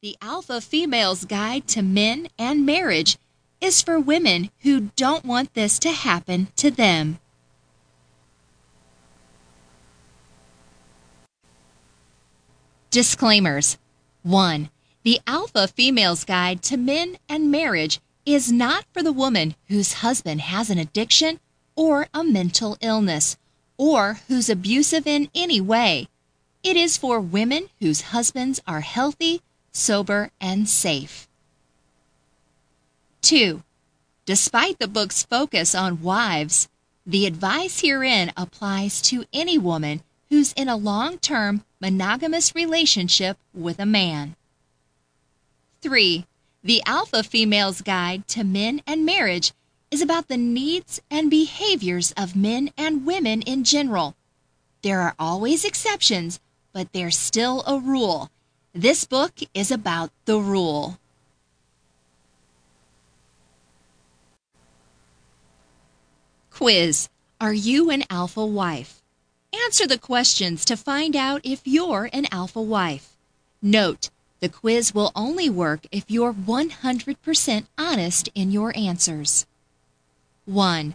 The Alpha Female's Guide to Men and Marriage is for women who don't want this to happen to them. Disclaimers 1. The Alpha Female's Guide to Men and Marriage is not for the woman whose husband has an addiction or a mental illness, or who's abusive in any way. It is for women whose husbands are healthy, sober, and safe. 2. Despite the book's focus on wives, the advice herein applies to any woman who's in a long term monogamous relationship with a man. 3. The Alpha Female's Guide to Men and Marriage is about the needs and behaviors of men and women in general. There are always exceptions, but there's still a rule. This book is about the rule. Quiz Are you an alpha wife? Answer the questions to find out if you're an alpha wife. Note, the quiz will only work if you're 100% honest in your answers. 1.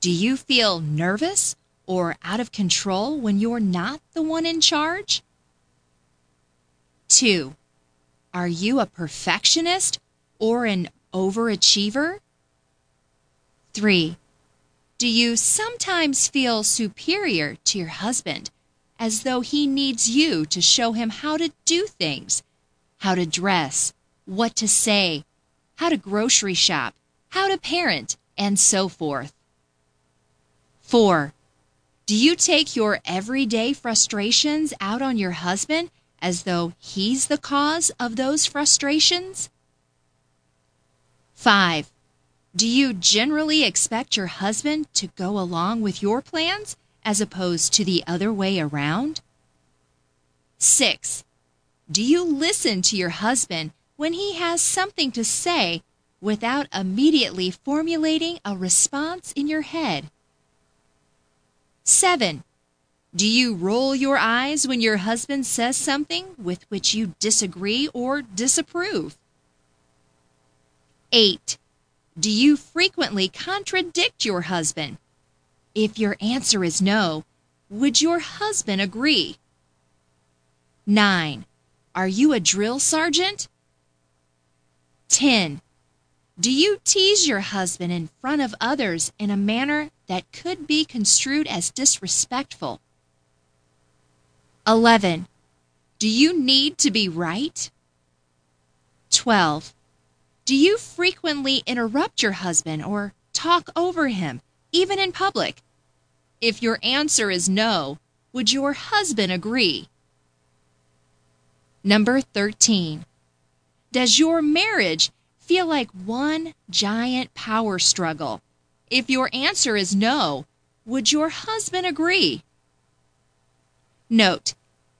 Do you feel nervous or out of control when you're not the one in charge? 2. Are you a perfectionist or an overachiever? 3. Do you sometimes feel superior to your husband, as though he needs you to show him how to do things, how to dress, what to say, how to grocery shop, how to parent, and so forth? 4. Do you take your everyday frustrations out on your husband as though he's the cause of those frustrations? 5. Do you generally expect your husband to go along with your plans as opposed to the other way around? 6. Do you listen to your husband when he has something to say without immediately formulating a response in your head? 7. Do you roll your eyes when your husband says something with which you disagree or disapprove? 8. Do you frequently contradict your husband? If your answer is no, would your husband agree? 9. Are you a drill sergeant? 10. Do you tease your husband in front of others in a manner that could be construed as disrespectful? 11. Do you need to be right? 12. Do you frequently interrupt your husband or talk over him, even in public? If your answer is no, would your husband agree? Number 13. Does your marriage feel like one giant power struggle? If your answer is no, would your husband agree? Note,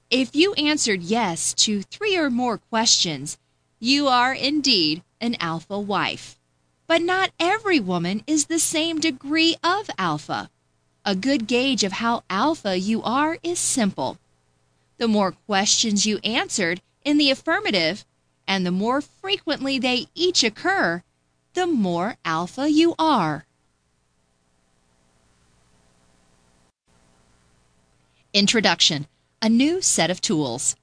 if you answered yes to three or more questions, you are indeed an alpha wife. But not every woman is the same degree of alpha. A good gauge of how alpha you are is simple. The more questions you answered in the affirmative, and the more frequently they each occur, the more alpha you are. Introduction A New Set of Tools.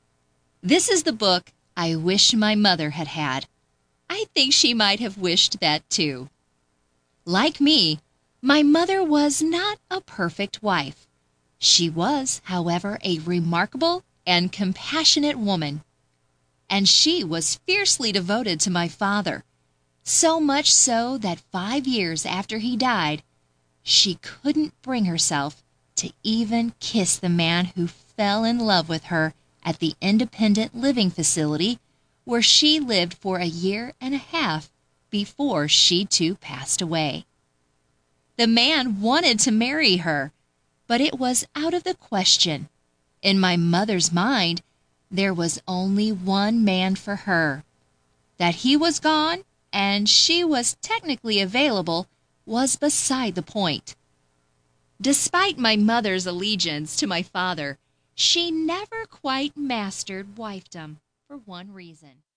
This is the book I wish my mother had had. I think she might have wished that too. Like me, my mother was not a perfect wife. She was, however, a remarkable and compassionate woman. And she was fiercely devoted to my father, so much so that five years after he died, she couldn't bring herself to even kiss the man who fell in love with her at the independent living facility where she lived for a year and a half before she too passed away. The man wanted to marry her, but it was out of the question. In my mother's mind, there was only one man for her. That he was gone and she was technically available was beside the point. Despite my mother's allegiance to my father, she never quite mastered wifedom for one reason.